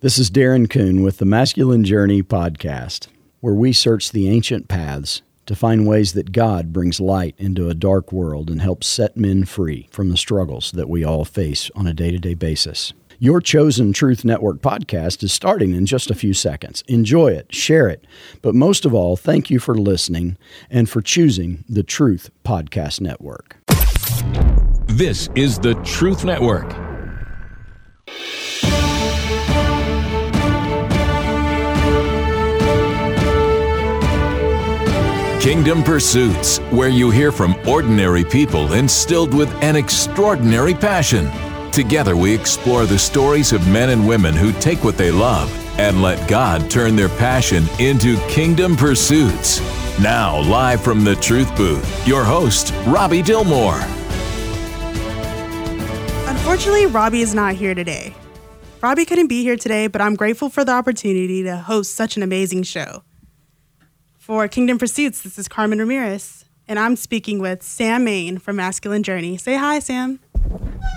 This is Darren Coon with the Masculine Journey podcast, where we search the ancient paths to find ways that God brings light into a dark world and helps set men free from the struggles that we all face on a day to day basis. Your chosen Truth Network podcast is starting in just a few seconds. Enjoy it, share it, but most of all, thank you for listening and for choosing the Truth Podcast Network. This is the Truth Network. Kingdom Pursuits, where you hear from ordinary people instilled with an extraordinary passion. Together, we explore the stories of men and women who take what they love and let God turn their passion into kingdom pursuits. Now, live from the Truth Booth, your host, Robbie Dilmore. Unfortunately, Robbie is not here today. Robbie couldn't be here today, but I'm grateful for the opportunity to host such an amazing show. For Kingdom Pursuits, this is Carmen Ramirez, and I'm speaking with Sam Main from Masculine Journey. Say hi, Sam.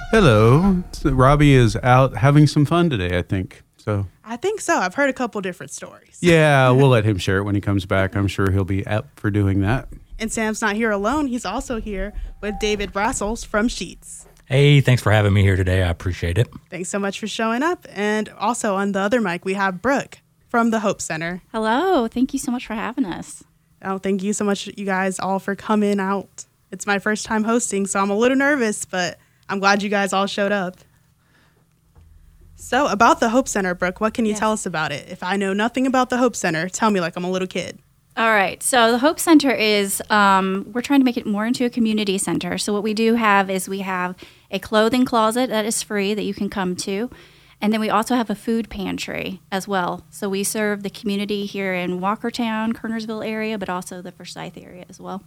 Hello. So Robbie is out having some fun today, I think. So I think so. I've heard a couple different stories. yeah, we'll let him share it when he comes back. I'm sure he'll be up for doing that. And Sam's not here alone. He's also here with David Brassels from Sheetz. Hey, thanks for having me here today. I appreciate it. Thanks so much for showing up. And also on the other mic, we have Brooke from the Hope Center. Hello. Thank you so much for having us. Oh, thank you so much, you guys, all for coming out. It's my first time hosting, so I'm a little nervous, but I'm glad you guys all showed up. So, about the Hope Center, Brooke, what can you Yes. tell us about it? If I know nothing about the Hope Center, tell me like I'm a little kid. All right. So the Hope Center is um, we're trying to make it more into a community center. So what we do have is we have a clothing closet that is free that you can come to, and then we also have a food pantry as well. So we serve the community here in Walkertown, Kernersville area, but also the Forsyth area as well.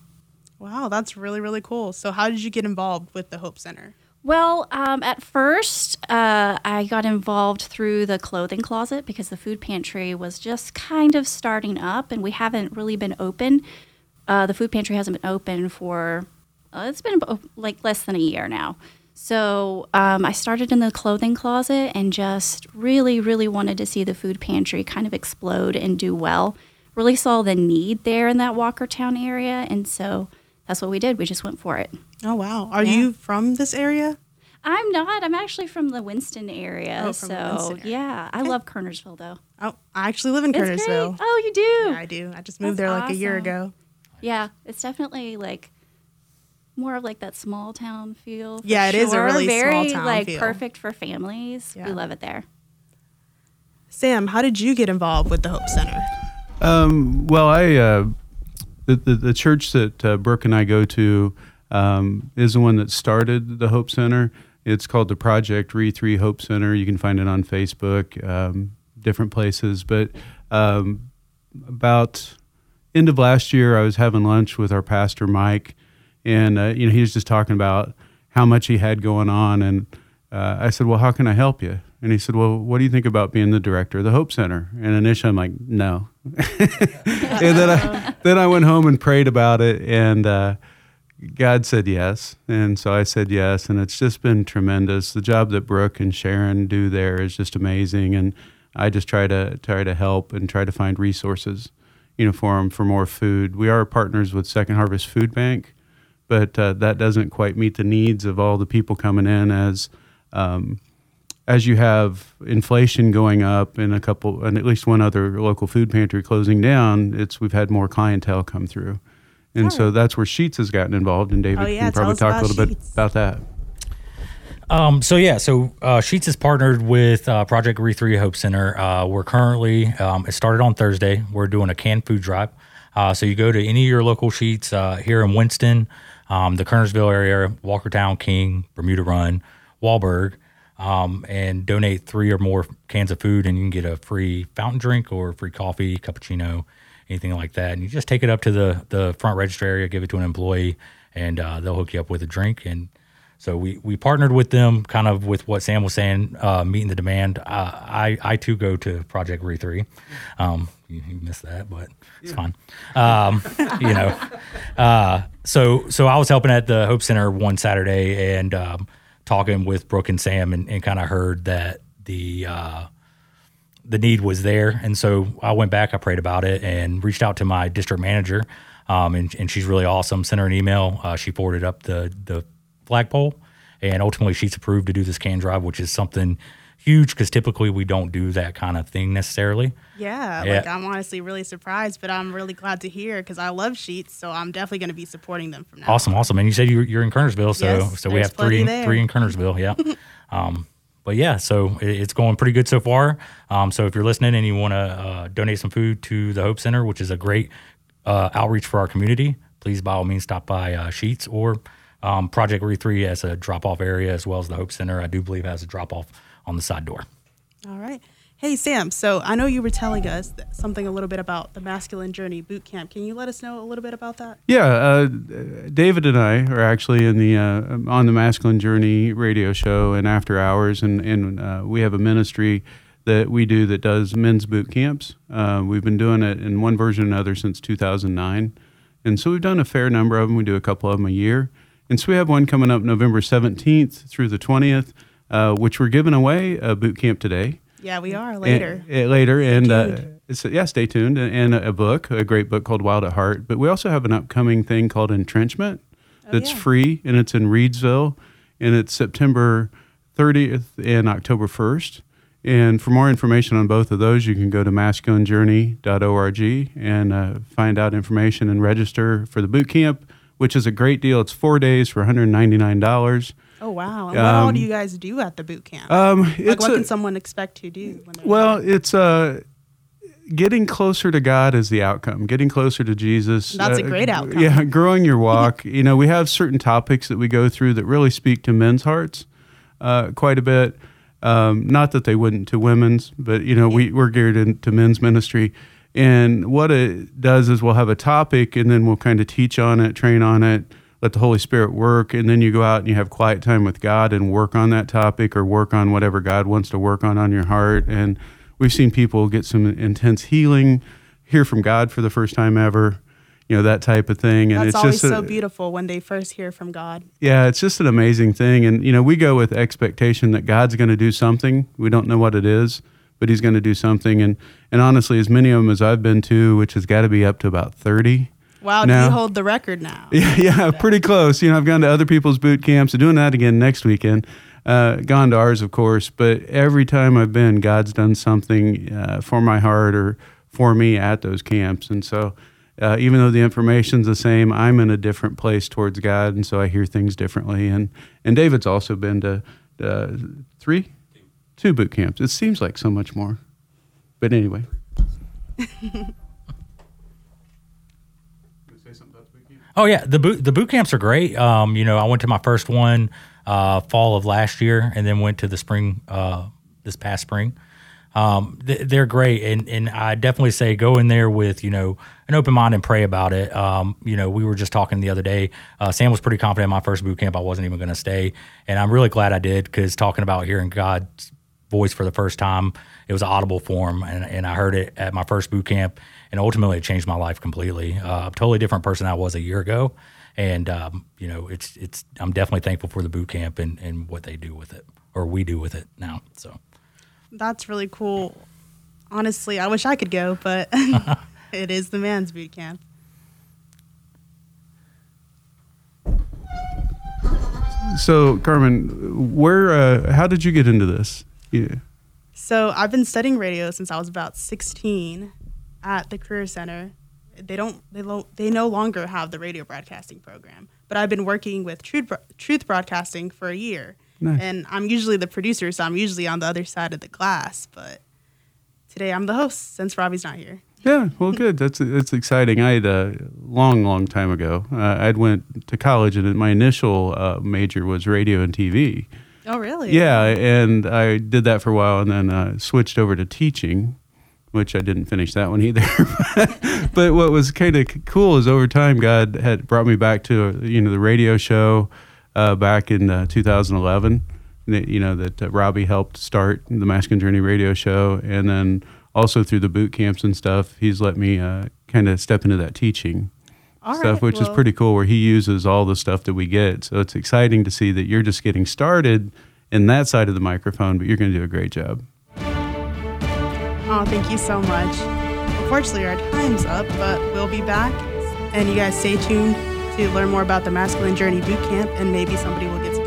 Wow, that's really, really cool. So, how did you get involved with the Hope Center? Well, um, at first, uh, I got involved through the clothing closet because the food pantry was just kind of starting up, and we haven't really been open. Uh, the food pantry hasn't been open for uh, it's been like less than a year now. So um, I started in the clothing closet and just really, really wanted to see the food pantry kind of explode and do well. Really saw the need there in that Walkertown area, and so that's what we did. We just went for it. Oh, wow. Are Yeah. you from this area? I'm not. I'm actually from the Winston area. Oh, so Winston area. yeah, I love Kernersville though. Oh, I actually live in It's great. Kernersville. Oh, you do? Yeah, I do. I just moved That's there like a year ago. Yeah, it's definitely like more of like that small town feel. for Yeah, it is a sure. really small very town like feel. perfect for families. Yeah. We love it there. Sam, how did you get involved with the Hope Center? Um, well, I uh, the, the the church that uh, Brooke and I go to um, is the one that started the Hope Center. It's called the Project Re Three Hope Center. You can find it on Facebook, um, different places. But um, about end of last year, I was having lunch with our pastor Mike, and uh, you know he was just talking about how much he had going on, and uh, I said, "Well, how can I help you?" And he said, "Well, what do you think about being the director of the Hope Center?" And initially, I'm like, "No." and then I then I went home and prayed about it, and uh, God said yes, and so I said yes, and it's just been tremendous. The job that Brooke and Sharon do there is just amazing, and I just try to try to help and try to find resources, you know, for them for more food. We are partners with Second Harvest Food Bank, but uh, that doesn't quite meet the needs of all the people coming in as. Um, as you have inflation going up and a couple and at least one other local food pantry closing down, it's we've had more clientele come through. And so that's where Sheetz has gotten involved and David Oh, yeah, can probably us talk a about little bit about that. Um, so yeah, so uh, Sheetz is partnered with uh, Project Re Three Hope Center. Uh, we're currently um, it started on Thursday. We're doing a canned food drive. Uh, so you go to any of your local Sheetz uh, here in Winston, um, the Kernersville area, Walkertown, King, Bermuda Run, Walburg, um, and donate three or more cans of food, and you can get a free fountain drink or free coffee, cappuccino, anything like that. And you just take it up to the the front register area, give it to an employee, and uh, they'll hook you up with a drink and so we, we partnered with them, kind of with what Sam was saying, uh, meeting the demand. Uh, I I too go to Project Re Three. Um, you, you missed that, but it's fine. Um, you know, uh, so so I was helping at the Hope Center one Saturday and um, talking with Brooke and Sam, and, and kind of heard that the uh, the need was there, and so I went back, I prayed about it, and reached out to my district manager, um, and, and she's really awesome. Sent her an email. Uh, she forwarded up the the flagpole, and ultimately she's approved to do this can drive, which is something huge because typically we don't do that kind of thing necessarily. Yeah, Yeah. like I'm honestly really surprised, but I'm really glad to hear because I love Sheetz, so I'm definitely going to be supporting them from now. Awesome, awesome. And you said you're, you're in Kernersville, so Yes, so we have three there. three in Kernersville. Yeah. um, but yeah, so it's going pretty good so far. Um, so if you're listening and you want to uh, donate some food to the Hope Center, which is a great uh, outreach for our community, please by all means stop by uh, Sheetz or um, Project Re Three as a drop off area, as well as the Hope Center. I do believe has a drop off on the side door. All right. Hey, Sam, so I know you were telling us something a little bit about the Masculine Journey Boot Camp. Can you let us know a little bit about that? Yeah, uh, David and I are actually in the uh, on the Masculine Journey radio show and after hours, and and uh, we have a ministry that we do that does men's boot camps. Uh, we've been doing it in one version or another since 2009, and so we've done a fair number of them. We do a couple of them a year, and so we have one coming up November 17th through the 20th, uh, which we're giving away a boot camp today. Yeah, we are later. And, uh, later, and uh, it's, yeah, stay tuned. And, and a, a book, a great book called Wild at Heart. But we also have an upcoming thing called Entrenchment that's Oh, yeah. free, and it's in Reidsville, and it's September 30th and October 1st. And for more information on both of those, you can go to masculinejourney.org and uh, find out information and register for the boot camp, which is a great deal. It's four days for $199. oh, wow. And what all um, do you guys do at the boot camp? Um, like, it's what a- can someone expect to do? Well, it's uh, getting closer to God is the outcome. Getting closer to Jesus. That's a uh, great outcome. Yeah, growing your walk. you know, we have certain topics that we go through that really speak to men's hearts uh, quite a bit. Um, not that they wouldn't to women's, but you know, we we're geared into men's ministry. And what it does is we'll have a topic, and then we'll kind of teach on it, train on it, let the Holy Spirit work, and then you go out and you have quiet time with God and work on that topic or work on whatever God wants to work on on your heart. And we've seen people get some intense healing, hear from God for the first time ever, you know, that type of thing. And That's it's always just a- so beautiful when they first hear from God. yeah, it's just an amazing thing. And, you know, we go with expectation that God's going to do something. We don't know what it is, but He's going to do something. And, and honestly, as many of them as I've been to, which has got to be up to about 30. Wow, do Now- you hold the record now? Yeah, yeah, pretty close. You know, I've gone to other people's boot camps. I'm doing that again next weekend. Uh, gone to ours, of course, but every time I've been, God's done something uh, for my heart or for me at those camps. And so, uh, even though the information's the same, I'm in a different place towards God, and so I hear things differently. And and David's also been to uh, three, two boot camps. It seems like so much more, but anyway. Oh yeah, the boot the boot camps are great. Um, you know, I went to my first one uh, fall of last year, and then went to the spring uh, this past spring. Um, th- they're great, and and I definitely say go in there with you know an open mind and pray about it. Um, you know, we were just talking the other day. Uh, Sam was pretty confident in my first boot camp. I wasn't even going to stay, and I'm really glad I did because talking about hearing God's voice for the first time, it was an audible form, and, and I heard it at my first boot camp, and ultimately it changed my life completely. Uh, I'm a totally different person I was a year ago, and um, you know, it's it's I'm definitely thankful for the boot camp and and what they do with it, or we do with it now. So. That's really cool. Honestly, I wish I could go, but it is the man's boot camp. So, Carmen, where? Uh, how did you get into this? Yeah. So I've been studying radio since I was about 16 at the Career Center. They don't they lo- they no longer have the radio broadcasting program, but I've been working with Truth Bro- Truth Broadcasting for a year. Nice. And I'm usually the producer, so I'm usually on the other side of the glass, but today I'm the host since Robbie's not here. Yeah, well, good. That's that's exciting. I had a long, long time ago. Uh, I'd went to college, and my initial uh, major was radio and TV. Oh, really? Yeah, and I did that for a while, and then uh, switched over to teaching, which I didn't finish that one either. but what was kind of cool is over time, God had brought me back to you know the radio show uh, back in uh, 2011. You know that uh, Robbie helped start the Masculine Journey radio show, and then also through the boot camps and stuff, he's let me uh, kind of step into that teaching All stuff, right, which is pretty cool. Where he uses all the stuff that we get, so it's exciting to see that you're just getting started in that side of the microphone, but you're going to do a great job. Oh, thank you so much. Unfortunately, our time's up, but we'll be back. And you guys stay tuned to learn more about the Masculine Journey Boot Camp, and maybe somebody will get to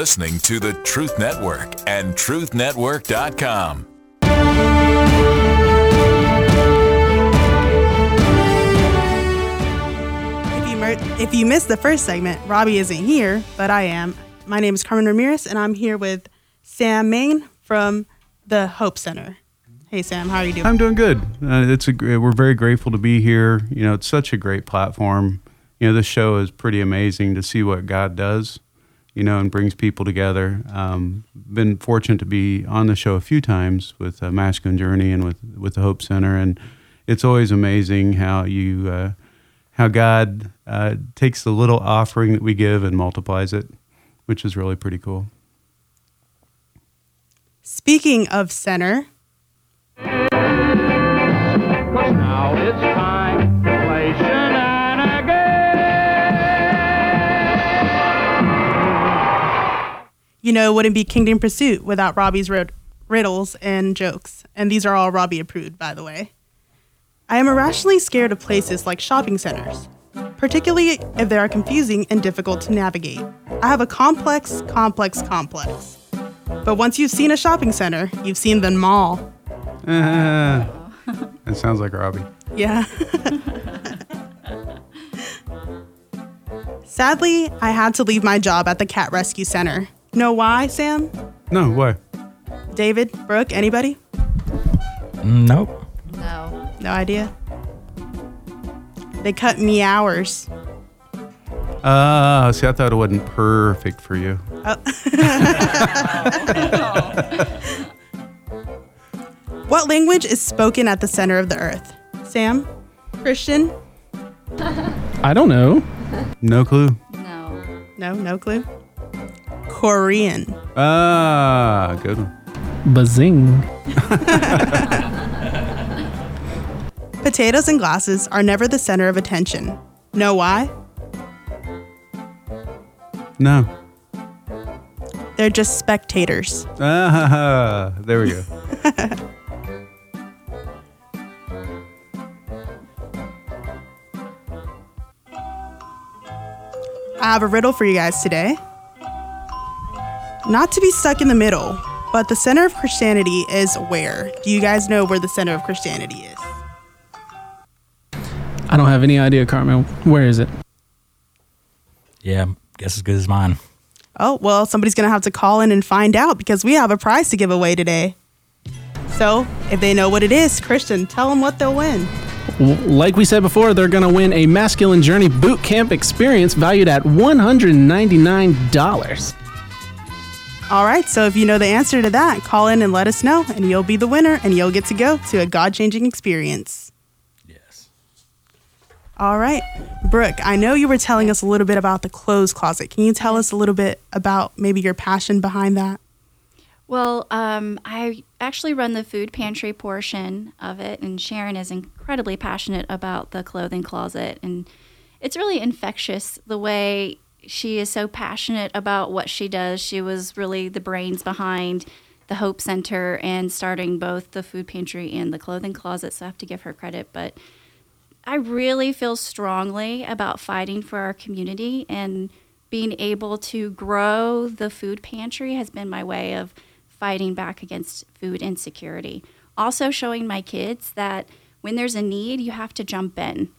listening to the Truth Network and truthnetwork.com. If you, mer- if you missed the first segment, Robbie isn't here, but I am. My name is Carmen Ramirez, and I'm here with Sam Main from the Hope Center. Hey, Sam, how are you doing? I'm doing good. Uh, it's a we're very grateful to be here. You know, it's such a great platform. You know, this show is pretty amazing to see what God does. You know, and brings people together. Um, been fortunate to be on the show a few times with uh, Masculine Journey and with with the Hope Center, and it's always amazing how you uh, how God uh, takes the little offering that we give and multiplies it, which is really pretty cool. Speaking of center, Cause now it's time you know, wouldn't be Kingdom Pursuit without Robbie's rid- riddles and jokes. And these are all Robbie approved, by the way. I am irrationally scared of places like shopping centers, particularly if they are confusing and difficult to navigate. I have a complex, complex, complex. But once you've seen a shopping center, you've seen them all. it sounds like Robbie. Yeah. Sadly, I had to leave my job at the cat rescue center. Know why, Sam? No, why? David? Brooke? Anybody? Mm, Nope. No. No idea. They cut me hours. Ah, see, I thought it wasn't perfect for you. What language is spoken at the center of the earth? Sam? Christian? I don't know. No clue. No. No, no clue. Korean. Ah, good one. Bazing. Potatoes and glasses are never the center of attention. Know why? No. They're just spectators. Ah, there we go. I have a riddle for you guys today. Not to be stuck in the middle, but the center of Christianity is where? Do you guys know where the center of Christianity is? I don't have any idea, Carmel. Where is it? Yeah, guess as good as mine. Oh, well, somebody's going to have to call in and find out because we have a prize to give away today. So, if they know what it is, Christian, tell them what they'll win. Like we said before, they're going to win a Masculine Journey boot camp experience valued at $199. All right, so if you know the answer to that, call in and let us know, and you'll be the winner, and you'll get to go to a God changing experience. Yes. All right, Brooke, I know you were telling us a little bit about the clothes closet. Can you tell us a little bit about maybe your passion behind that? Well, um, I actually run the food pantry portion of it, and Sharon is incredibly passionate about the clothing closet. And it's really infectious the way she is so passionate about what she does. She was really the brains behind the Hope Center and starting both the food pantry and the clothing closet, so I have to give her credit. But I really feel strongly about fighting for our community and being able to grow the food pantry has been my way of fighting back against food insecurity. Also, showing my kids that when there's a need, you have to jump in.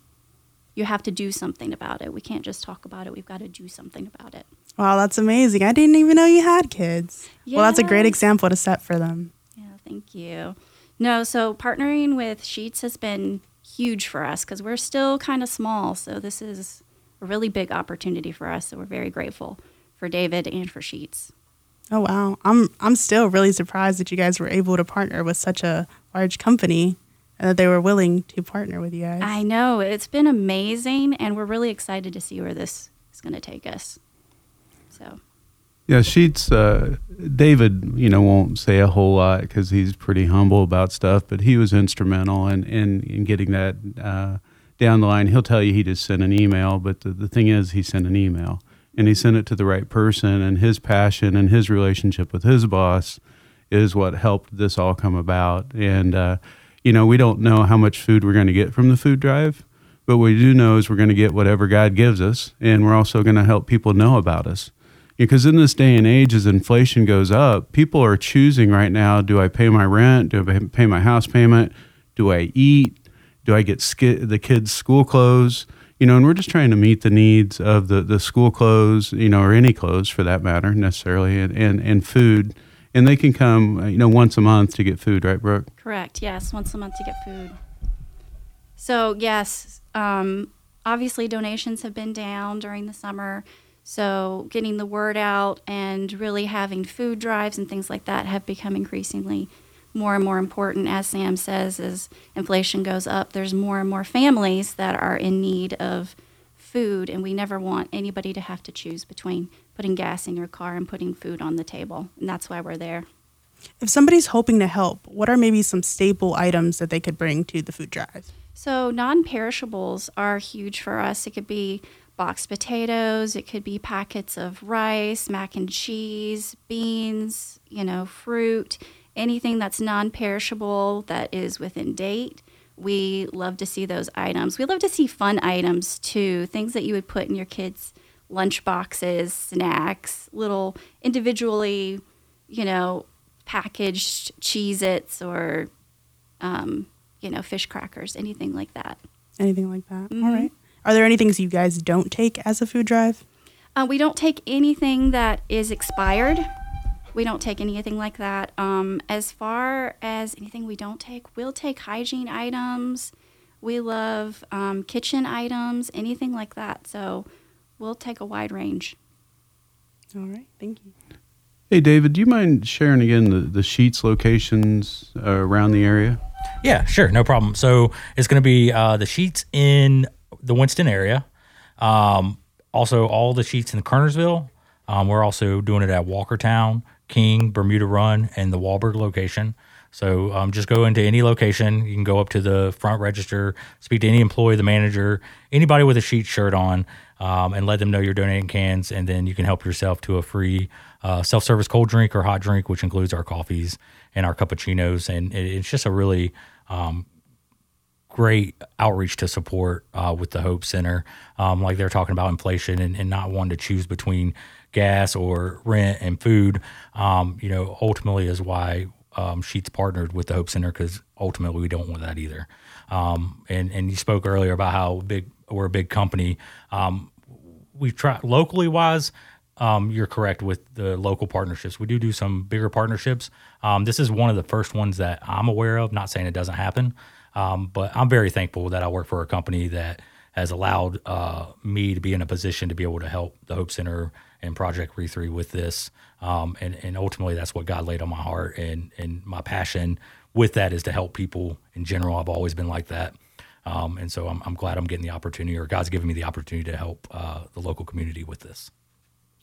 You have to do something about it. We can't just talk about it, we've got to do something about it. Wow, that's amazing. I didn't even know you had kids. Well, that's a great example to set for them. Yeah, thank you. No, so partnering with Sheetz has been huge for us because we're still kind of small. So this is a really big opportunity for us. So we're very grateful for David and for Sheetz. Oh wow, I'm I'm still really surprised that you guys were able to partner with such a large company and that they were willing to partner with you guys. I know it's been amazing, and we're really excited to see where this is going to take us. So Yeah, Sheetz. Uh, David, you know, won't say a whole lot because he's pretty humble about stuff, but he was instrumental in in, in getting that uh, down the line. He'll tell you he just sent an email, but the, the thing is, he sent an email and he sent it to the right person, and his passion and his relationship with his boss is what helped this all come about. And uh, you know, we don't know how much food we're going to get from the food drive, but what we do know is we're going to get whatever God gives us, and we're also going to help people know about us. Because in this day and age, as inflation goes up, people are choosing right now do I pay my rent? Do I pay my house payment? Do I eat? Do I get ski- the kids' school clothes? You know, and we're just trying to meet the needs of the, the school clothes, you know, or any clothes for that matter, necessarily, and, and, and food. And they can come, you know, once a month to get food, right, Brooke? Correct. Yes, once a month to get food. So yes, um, obviously donations have been down during the summer. So getting the word out and really having food drives and things like that have become increasingly more and more important. As Sam says, as inflation goes up, there's more and more families that are in need of food, and we never want anybody to have to choose between putting gas in your car and putting food on the table. And that's why we're there. If somebody's hoping to help, what are maybe some staple items that they could bring to the food drive? So, non perishables are huge for us. It could be boxed potatoes, it could be packets of rice, mac and cheese, beans, you know, fruit, anything that's non perishable that is within date. We love to see those items. We love to see fun items too, things that you would put in your kids' lunch boxes, snacks, little individually, you know, packaged Cheez Its or, um, you know, fish crackers, anything like that. Anything like that? Mhm. All right. Are there any things you guys don't take as a food drive? Uh, we don't take anything that is expired. We don't take anything like that. Um, as far as anything we don't take, we'll take hygiene items. We love um, kitchen items, anything like that. So we'll take a wide range. All right. Thank you. Hey, David, do you mind sharing again the, the Sheetz locations uh, around the area? Yeah, sure, no problem. So it's going to be uh, the Sheetz in the Winston area. Um, also, all the Sheetz in Kernersville. Um, we're also doing it at Walkertown, King, Bermuda Run, and the Walburg location. So um, just go into any location. You can go up to the front register, speak to any employee, the manager, anybody with a sheet shirt on, um, and let them know you're donating cans. And then you can help yourself to a free uh, self service cold drink or hot drink, which includes our coffees and our cappuccinos. And it, it's just a really um, great outreach to support uh, with the Hope Center. Um, like they're talking about inflation and, and not wanting to choose between gas or rent and food. Um, you know, ultimately is why um, Sheetz partnered with the Hope Center because ultimately we don't want that either. Um, and and you spoke earlier about how big we're a big company. Um, we try locally wise. Um, you're correct with the local partnerships. We do do some bigger partnerships. Um, this is one of the first ones that I'm aware of. Not saying it doesn't happen, um, but I'm very thankful that I work for a company that has allowed uh, me to be in a position to be able to help the Hope Center and Project Re Three with this. Um, and, and ultimately, that's what God laid on my heart, and and my passion with that is to help people in general. I've always been like that. Um, and so I'm, I'm glad I'm getting the opportunity, or God's given me the opportunity to help uh, the local community with this.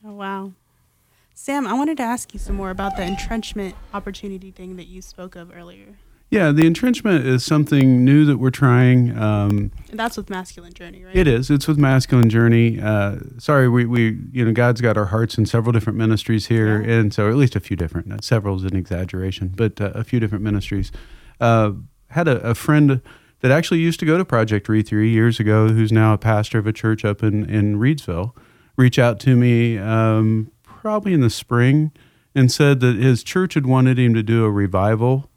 Oh, wow. Sam, I wanted to ask you some more about the entrenchment opportunity thing that you spoke of earlier. Yeah, the entrenchment is something new that we're trying. Um, And that's with Masculine Journey, right? It is. It's with Masculine Journey. Uh, sorry, we, we, you know, God's got our hearts in several different ministries here, Yeah. and so at least a few different. Several is an exaggeration, but uh, a few different ministries. Uh, had a, a friend that actually used to go to Project Re three years ago, who's now a pastor of a church up in in Reidsville, reach out to me um, probably in the spring and said that his church had wanted him to do a revival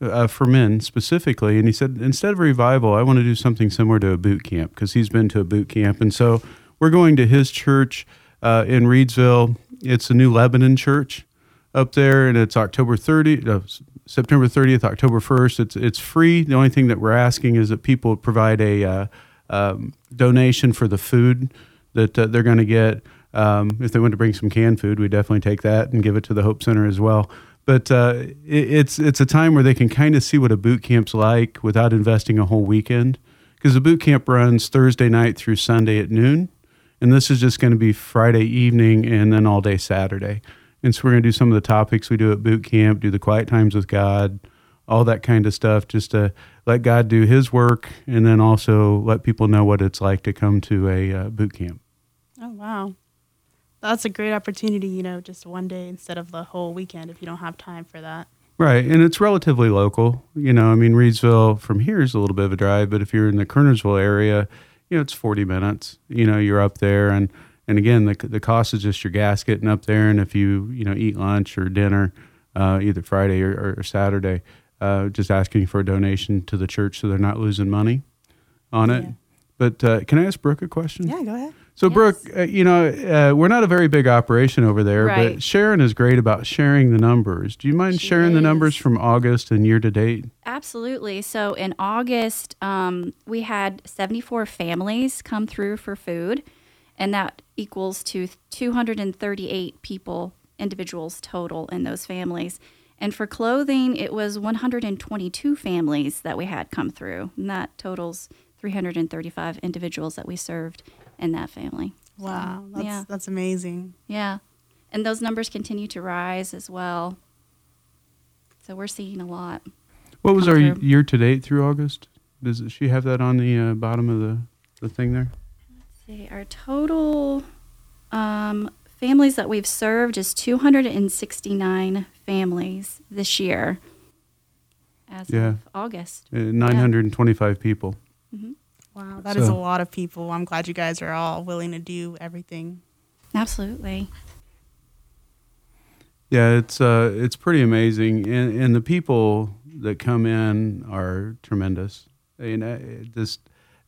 uh, for men specifically. And he said, instead of revival, I want to do something similar to a boot camp because he's been to a boot camp. And so we're going to his church uh, in Reidsville. It's a new Lebanon church up there, and it's October 30, uh, September 30th, October 1st. It's it's free. The only thing that we're asking is that people provide a uh, um, donation for the food that uh, they're going to get. Um, if they want to bring some canned food, we definitely take that and give it to the Hope Center as well. But uh, it, it's it's a time where they can kind of see what a boot camp's like without investing a whole weekend, because the boot camp runs Thursday night through Sunday at noon, and this is just going to be Friday evening and then all day Saturday. And so we're going to do some of the topics we do at boot camp, do the quiet times with God, all that kind of stuff, just to let God do His work, and then also let people know what it's like to come to a uh, boot camp. Oh wow, that's a great opportunity. You know, just one day instead of the whole weekend if you don't have time for that. Right, and it's relatively local. You know, I mean, Reidsville from here is a little bit of a drive, but if you're in the Kernersville area, you know, it's 40 minutes. You know, you're up there, and and again, the the cost is just your gas getting up there, and if you you know eat lunch or dinner, uh, either Friday or, or Saturday, uh, just asking for a donation to the church so they're not losing money on it. Yeah. But uh, can I ask Brooke a question? Yeah, go ahead. So, Yes. Brooke, uh, you know, uh, we're not a very big operation over there, Right. but Sharon is great about sharing the numbers. Do you mind She sharing the numbers from August and year to date? Absolutely. So in August, um, we had 74 families come through for food, and that equals to 238 people, individuals total in those families. And for clothing, it was 122 families that we had come through, and that totals 335 individuals that we served in that family. So, Wow, that's yeah, that's amazing. yeah, and those numbers continue to rise as well. So we're seeing a lot. What was our through. year to date through August? Does she have that on the uh, bottom of the, the thing there? See, our total um, families that we've served is 269 families this year as Yeah. of August. Uh, 925 people. Wow, that is So- a lot of people. I'm glad you guys are all willing to do everything. Absolutely. Yeah, it's uh, it's pretty amazing, and and the people that come in are tremendous. And uh, this,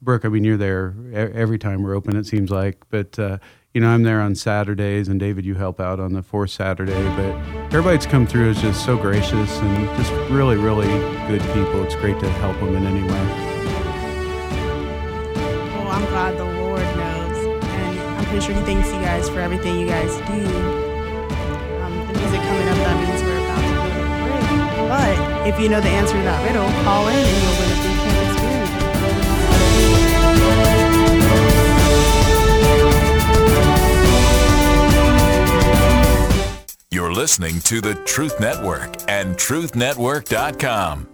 Brooke, I mean, you're there every time we're open. It seems like, but uh, you know, I'm there on Saturdays, and David, you help out on the fourth Saturday. But everybody's come through is just so gracious and just really, really good people. It's great to help them in any way. I'm glad the Lord knows, and I'm pretty sure He thanks you guys for everything you guys do. Um, the music coming up, that means we're about to go to break. But if you know the answer to that riddle, call in and you'll win a listening to the Truth Network and truthnetwork.com.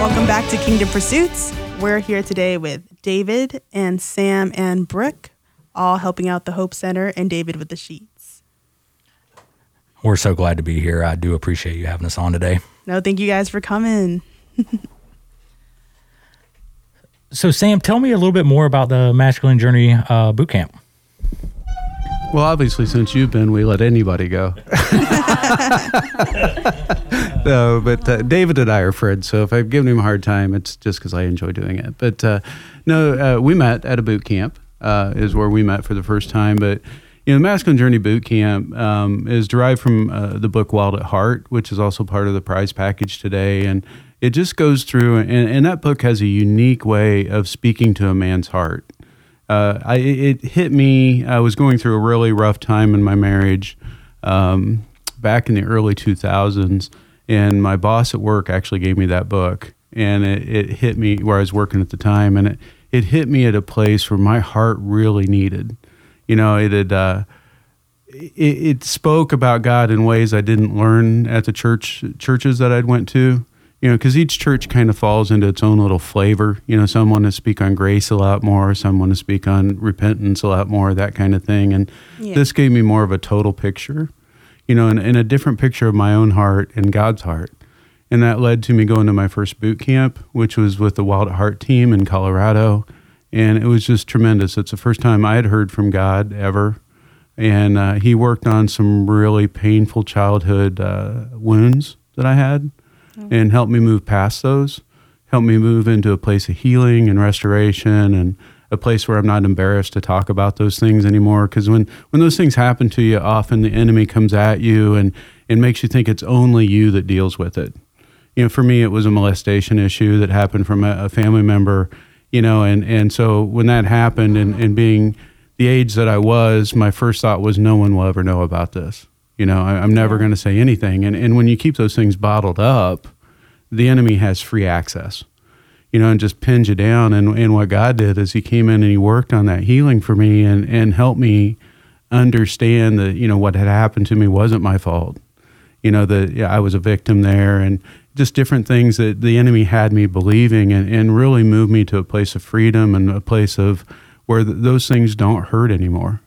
Welcome back to Kingdom Pursuits. We're here today with David and Sam and Brooke, all helping out the Hope Center, and David with the Sheetz. We're so glad to be here. I do appreciate you having us on today. No, thank you guys for coming. So, Sam, tell me a little bit more about the Masculine Journey uh, Boot Camp. Well, obviously, since you've been, we let anybody go. no, but uh, David and I are friends, so if I've given him a hard time, it's just because I enjoy doing it. But uh, no, uh, we met at a boot camp, uh, is where we met for the first time. But you know, the Masculine Journey Boot Camp um, is derived from uh, the book Wild at Heart, which is also part of the prize package today, and it just goes through, and, and that book has a unique way of speaking to a man's heart uh, I, it hit me. I was going through a really rough time in my marriage um, back in the early 2000s, and my boss at work actually gave me that book, and it, it hit me where I was working at the time, and it, it hit me at a place where my heart really needed. You know, it had. Uh, it, it spoke about God in ways I didn't learn at the church churches that I'd went to. You know, because each church kind of falls into its own little flavor. You know, some want to speak on grace a lot more, some want to speak on repentance a lot more, that kind of thing. And Yeah. this gave me more of a total picture, you know, and, and a different picture of my own heart and God's heart. And that led to me going to my first boot camp, which was with the Wild at Heart team in Colorado. And it was just tremendous. It's the first time I had heard from God ever and uh, he worked on some really painful childhood uh, wounds that I had, Mm-hmm. and help me move past those. help me move into a place of healing and restoration, and a place where I'm not embarrassed to talk about those things anymore. Because when when those things happen to you, often the enemy comes at you and and makes you think it's only you that deals with it. You know, for me, it was a molestation issue that happened from a, a family member. You know, and and so when that happened, and and being the age that I was, my first thought was, no one will ever know about this. You know, I, I'm never going to say anything. And, and when you keep those things bottled up, the enemy has free access. you know, and just pins you down. And, and what God did is He came in and He worked on that healing for me and, and helped me understand that, you know, what had happened to me wasn't my fault. You know, that yeah, I was a victim there and just different things that the enemy had me believing and, and really moved me to a place of freedom and a place of where th- those things don't hurt anymore.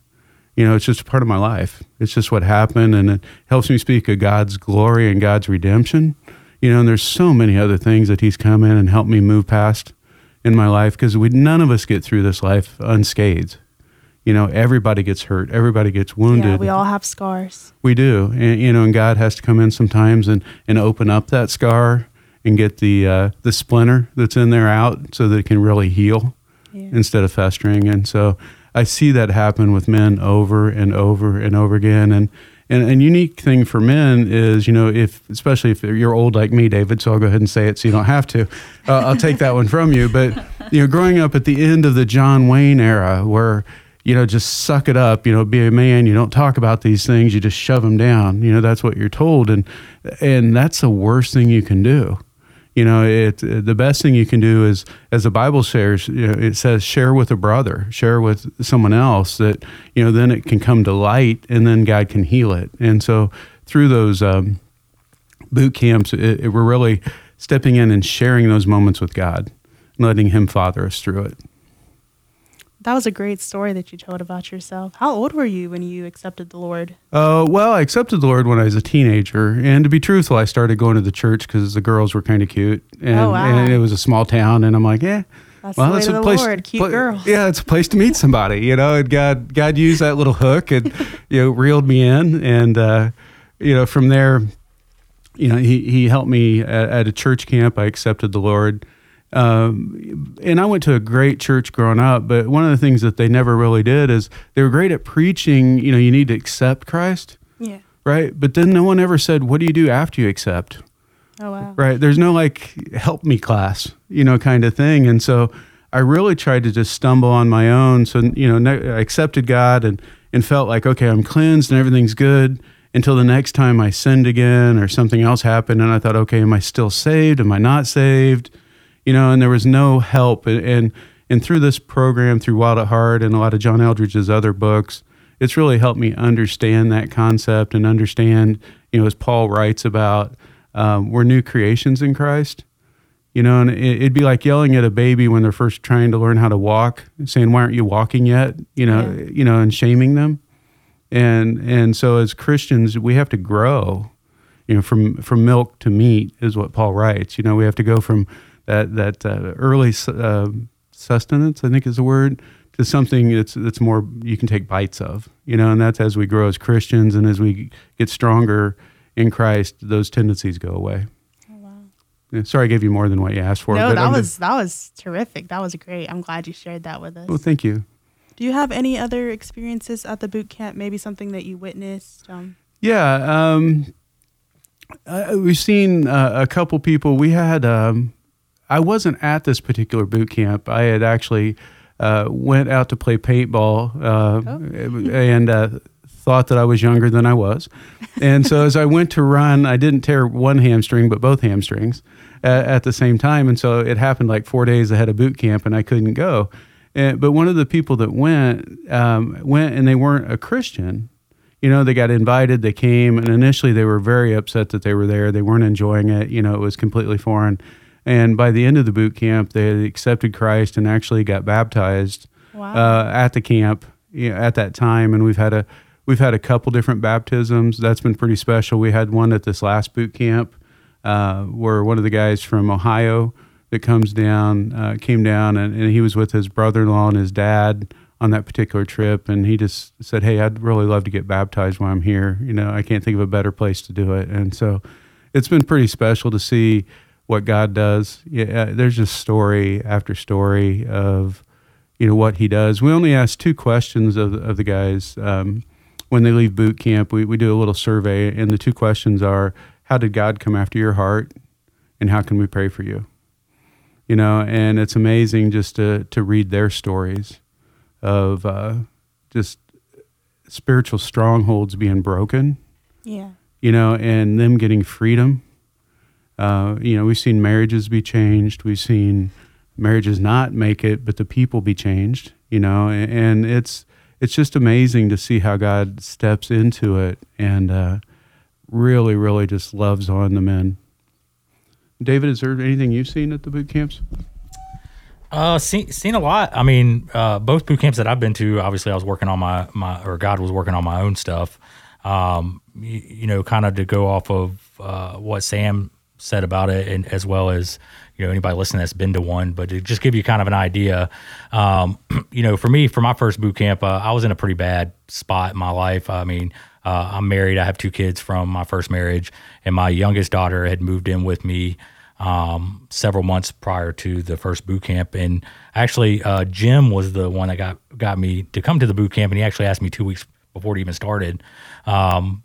You know, it's just a part of my life. It's just what happened and it helps me speak of God's glory and God's redemption. You know, and there's so many other things that He's come in and helped me move past in my life because we none of us get through this life unscathed. You know, everybody gets hurt, everybody gets wounded. Yeah, we all have scars. We do, and you know, and God has to come in sometimes and and open up that scar and get the uh, the splinter that's in there out so that it can really heal Yeah. instead of festering. And so I see that happen with men over and over and over again. And and a unique thing for men is, you know, if especially if you're old like me, David. So I'll go ahead and say it, so you don't have to. Uh, I'll take that one from you. But you know, growing up at the end of the John Wayne era, where you know, just suck it up. You know, be a man. You don't talk about these things. You just shove them down. You know, that's what you're told, and and that's the worst thing you can do. You know, it the best thing you can do is, as the Bible shares, you know, it says, share with a brother, share with someone else. That you know, then it can come to light, and then God can heal it. And so, through those um, boot camps, it, we're really stepping in and sharing those moments with God, and letting Him father us through it. That was a great story that you told about yourself. How old were you when you accepted the Lord? Uh, well, I accepted the Lord when I was a teenager, and to be truthful, I started going to the church because the girls were kind of cute, and, Oh, wow. and it was a small town, and I'm like, yeah. That's the way to the Lord, cute girls. Yeah, it's a place to meet somebody, you know. And God, God used that little hook and you know reeled me in, and uh, you know from there, you know he he helped me at, at a church camp. I accepted the Lord, um, and I went to a great church growing up. But one of the things that they never really did is they were great at preaching. You know, you need to accept Christ, Yeah. right? But then no one ever said, "What do you do after you accept?" Oh wow. Right. There's no like help me class, you know, kind of thing. And so I really tried to just stumble on my own. So, you know, ne- I accepted God and, and felt like, okay, I'm cleansed and everything's good until the next time I sinned again or something else happened. And I thought, okay, am I still saved? Am I not saved? You know, and there was no help. And, and, and through this program, through Wild at Heart and a lot of John Eldredge's other books, it's really helped me understand that concept and understand, you know, as Paul writes about, um, we're new creations in Christ. You know, and it, it'd be like yelling at a baby when they're first trying to learn how to walk, saying, "Why aren't you walking yet?" You know, Yeah. you know, and shaming them. And and so as Christians, we have to grow. You know, from from milk to meat is what Paul writes. You know, we have to go from that that uh, early uh, sustenance, I think is the word, to something that's that's more you can take bites of. You know, and that's as we grow as Christians and as we get stronger in Christ, those tendencies go away. Yeah, sorry, I gave you more than what you asked for. no, but that I'm was just- that was terrific. That was great. I'm glad you shared that with us. well, thank you. Do you have any other experiences at the boot camp? Maybe something that you witnessed? Um, Yeah, um, uh, we've seen uh, a couple people. We had. Um, I wasn't at this particular boot camp. I had actually uh, went out to play paintball uh, and uh, thought that I was younger than I was. And so as I went to run, I didn't tear one hamstring, but both hamstrings at, at the same time. And so it happened like four days ahead of boot camp, and I couldn't go. And, but one of the people that went um, went, and they weren't a Christian you know, they got invited, they came, and initially they were very upset that they were there. They weren't enjoying it. You know, it was completely foreign. And by the end of the boot camp, they had accepted Christ and actually got baptized Wow. uh, at the camp you know, at that time. And we've had a we've had a couple different baptisms. That's been pretty special. We had one at this last boot camp uh, where one of the guys from Ohio that comes down uh, came down and, and he was with his brother-in-law and his dad on that particular trip and he just said hey i'd really love to get baptized while i'm here you know i can't think of a better place to do it and so it's been pretty special to see what god does. Yeah there's just story after story of you know what he does. We only ask two questions of, of the guys um, when they leave boot camp. We, we do a little survey and the two questions are how did god come after your heart and how can we pray for you? You know and it's amazing just to to read their stories of uh, just spiritual strongholds being broken. Yeah. you know and them getting freedom uh, you know we've seen marriages be changed we've seen marriages not make it, but the people be changed. You know, and, and it's it's just amazing to see how God steps into it and uh, really, really just loves on the men. David, is there anything you've seen at the boot camps? Uh, seen seen a lot. I mean, uh, both boot camps that I've been to. Obviously, I was working on my my or God was working on my own stuff. Um, you, you know, kind of to go off of uh, what Sam said about it, and as well as you know anybody listening that's been to one, but to just give you kind of an idea. Um, you know, for me, for my first boot camp, uh, I was in a pretty bad spot in my life. I mean, uh, I'm married. I have two kids from my first marriage, and my youngest daughter had moved in with me um, several months prior to the first boot camp. And actually, uh, Jim was the one that got got me to come to the boot camp, and he actually asked me two weeks before it even started. Um,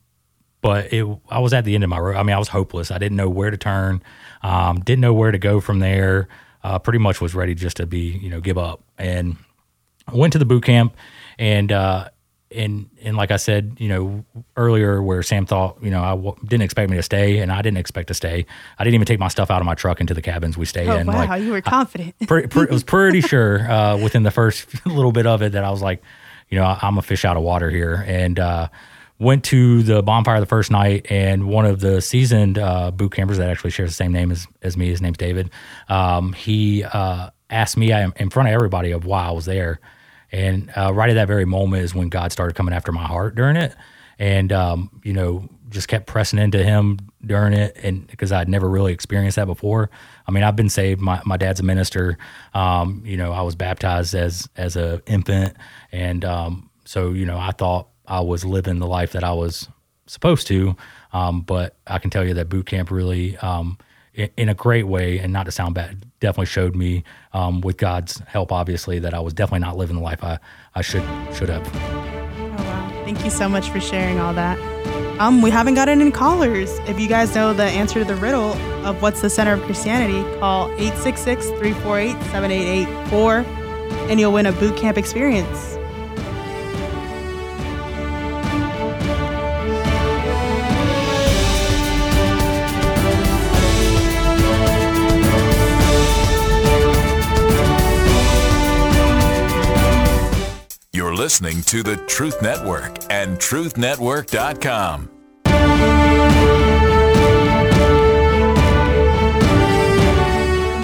but it, I was at the end of my road. I mean, I was hopeless. I didn't know where to turn, um, didn't know where to go from there. Uh, pretty much was ready just to be, you know, give up. And I went to the boot camp, and uh, and and like I said, you know, earlier where Sam thought, you know, I w- didn't expect me to stay, and I didn't expect to stay. I didn't even take my stuff out of my truck into the cabins we stayed Oh in. wow, Like, you were confident. pre- pre- I was pretty sure uh, within the first little bit of it that I was like, you know, I- I'm a fish out of water here, and uh, went to the bonfire the first night, and one of the seasoned uh, boot campers that actually shares the same name as, as me, his name's David. Um, he uh, asked me in front of everybody of why I was there, and uh, right at that very moment is when God started coming after my heart during it, and um, you know, just kept pressing into Him during it, and because I'd never really experienced that before. I mean, I've been saved. My, my dad's a minister. Um, you know, I was baptized as as a infant, and um, so you know, I thought I was living the life that I was supposed to. Um, but I can tell you that boot camp really, um, in, in a great way, and not to sound bad, definitely showed me, um, with God's help, obviously, that I was definitely not living the life I, I should should have. Oh, wow. Thank you so much for sharing all that. Um, we haven't gotten any callers. If you guys know the answer to the riddle of what's the center of Christianity, call 866-348-7884 and you'll win a boot camp experience. Listening to the Truth Network and truthnetwork.com.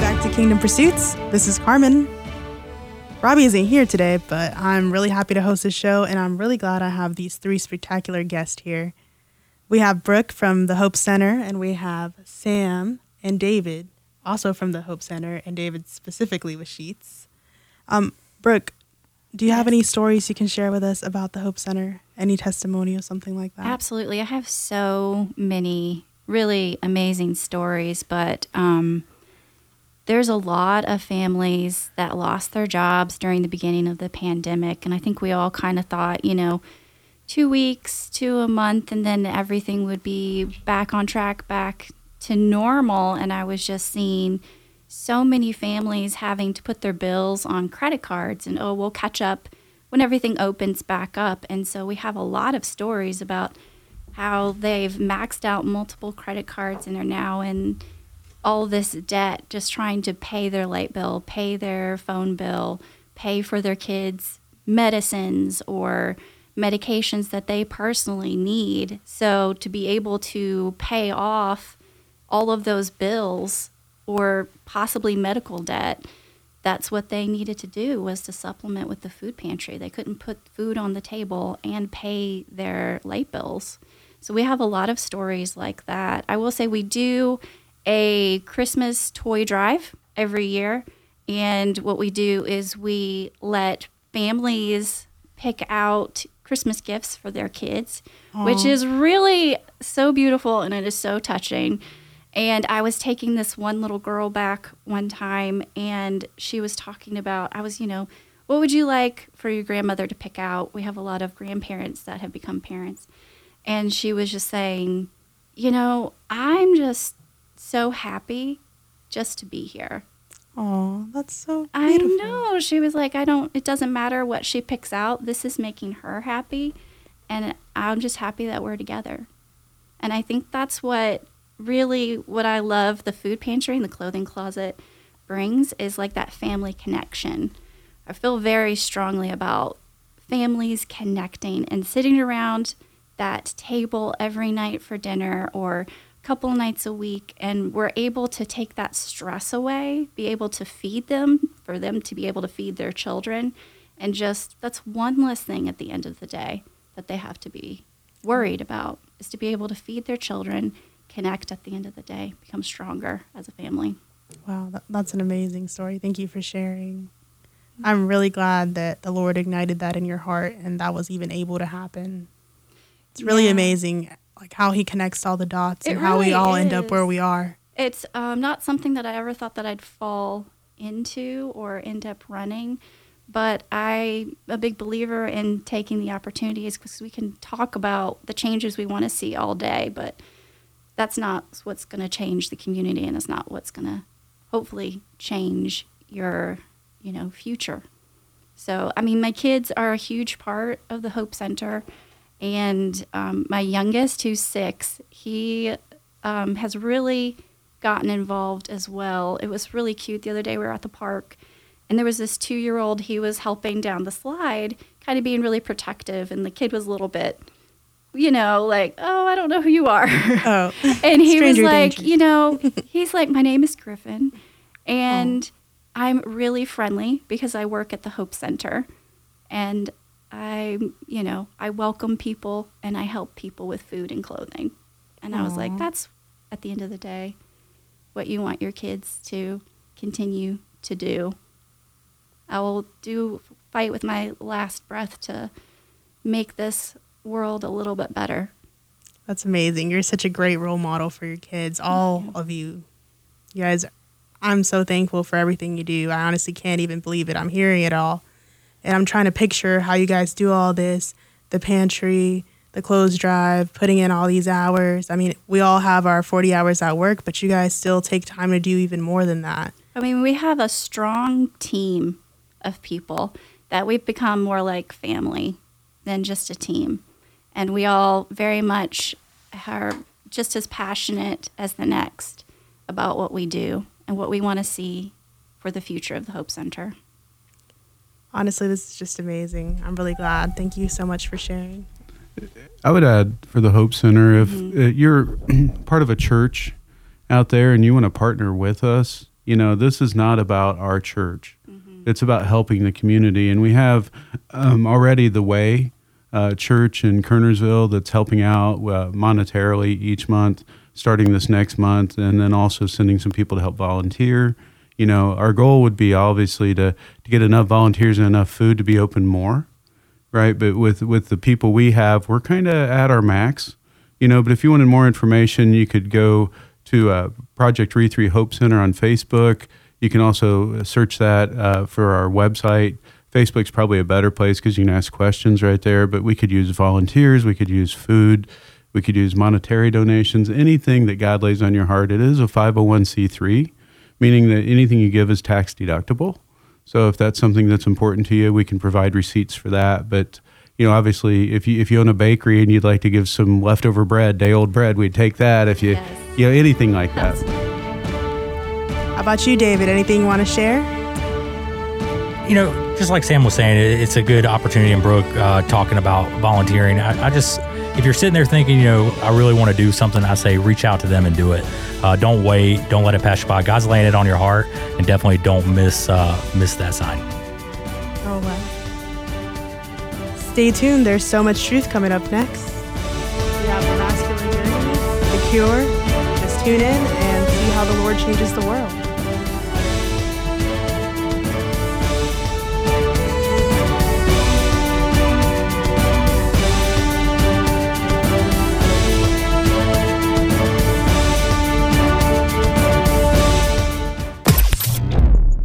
Back to Kingdom Pursuits. This is Carmen. Robbie isn't here today, but I'm really happy to host this show, and I'm really glad I have these three spectacular guests here. We have Brooke from the Hope Center, and we have Sam and David, also from the Hope Center, and David specifically with Sheetz. Um, Brooke, do you have any stories you can share with us about the Hope Center? Any testimony or something like that? Absolutely. I have so many really amazing stories, but um, there's a lot of families that lost their jobs during the beginning of the pandemic. And I think we all kind of thought, you know, two weeks to a month and then everything would be back on track, back to normal. And I was just seeing so many families having to put their bills on credit cards and, oh, we'll catch up when everything opens back up. And so we have a lot of stories about how they've maxed out multiple credit cards and are now in all this debt just trying to pay their light bill, pay their phone bill, pay for their kids' medicines or medications that they personally need. So to be able to pay off all of those bills or possibly medical debt, that's what they needed to do was to supplement with the food pantry. They couldn't put food on the table and pay their light bills. So we have a lot of stories like that. I will say we do a Christmas toy drive every year. And what we do is we let families pick out Christmas gifts for their kids, which is really so beautiful and it is so touching. And I was taking this one little girl back one time, and she was talking about, I was, you know, what would you like for your grandmother to pick out? We have a lot of grandparents that have become parents. And she was just saying, you know, I'm just so happy just to be here. Oh, that's so I beautiful. know. She was like, I don't, it doesn't matter what she picks out. This is making her happy. And I'm just happy that we're together. And I think that's what really what I love the food pantry and the clothing closet brings is like that family connection. I feel very strongly about families connecting and sitting around that table every night for dinner or a couple nights a week and we're able to take that stress away, be able to feed them, for them to be able to feed their children and just that's one less thing at the end of the day that they have to be worried about is to be able to feed their children, connect at the end of the day, become stronger as a family. Wow, that, that's an amazing story. Thank you for sharing. I'm really glad that the Lord ignited that in your heart and that was even able to happen. It's really Yeah. amazing like how he connects all the dots It and how we really all end up where we are. It's um, not something that I ever thought that I'd fall into or end up running, but I'm a big believer in taking the opportunities because we can talk about the changes we want to see all day, but that's not what's going to change the community and it's not what's going to hopefully change your you know future. So i mean my kids are a huge part of the hope center and um, my youngest who's six he um, has really gotten involved as well. It was really cute the other day we were at the park and there was this two year old he was helping down the slide kind of being really protective and the kid was a little bit you know like oh i don't know who you are Oh. and he was like, danger. you know, he's like, my name is Griffin, and oh. I'm really friendly because I work at the Hope Center, and I, you know, I welcome people and I help people with food and clothing, and I was like, that's at the end of the day, what you want your kids to continue to do. I will do fight with my last breath to make this world a little bit better. That's amazing. You're such a great role model for your kids, all of you. You guys, I'm so thankful for everything you do. I honestly can't even believe it. I'm hearing it all. And I'm trying to picture how you guys do all this the pantry, the clothes drive, putting in all these hours. I mean, we all have our 40 hours at work, but you guys still take time to do even more than that. I mean, we have a strong team of people that we've become more like family than just a team. And we all very much are just as passionate as the next about what we do and what we want to see for the future of the Hope Center. Honestly, this is just amazing. I'm really glad. Thank you so much for sharing. I would add for the Hope Center, if uh, you're part of a church out there and you want to partner with us, you know, this is not about our church. It's about helping the community. And we have um, already the Way uh, Church in Kernersville that's helping out uh, monetarily each month, starting this next month, and then also sending some people to help volunteer. You know, our goal would be obviously to, to get enough volunteers and enough food to be open more right? But with with the people we have, we're kind of at our max, you know. But if you wanted more information, you could go to uh, Project Re Three Hope Center on Facebook. You can also search that uh, for our website. Facebook's probably a better place because you can ask questions right there. But we could use volunteers, we could use food, we could use monetary donations, anything that God lays on your heart. It is a 501c3, meaning that anything you give is tax deductible. So if that's something that's important to you, we can provide receipts for that. But you know, obviously, if you if you own a bakery and you'd like to give some leftover bread, day old bread, we'd take that. If you Yes. you know anything like that. How about you, David? Anything you want to share? you know, just like Sam was saying, it, it's a good opportunity. And Brooke uh, talking about volunteering. I, I just, if you're sitting there thinking, you know, I really want to do something, I say reach out to them and do it. Uh, don't wait. Don't let it pass you by. God's laying it on your heart, and definitely don't miss uh, miss that sign. Oh, wow. Stay tuned. There's so much truth coming up next. We have the masculine journey, the cure. Just tune in and see how the Lord changes the world.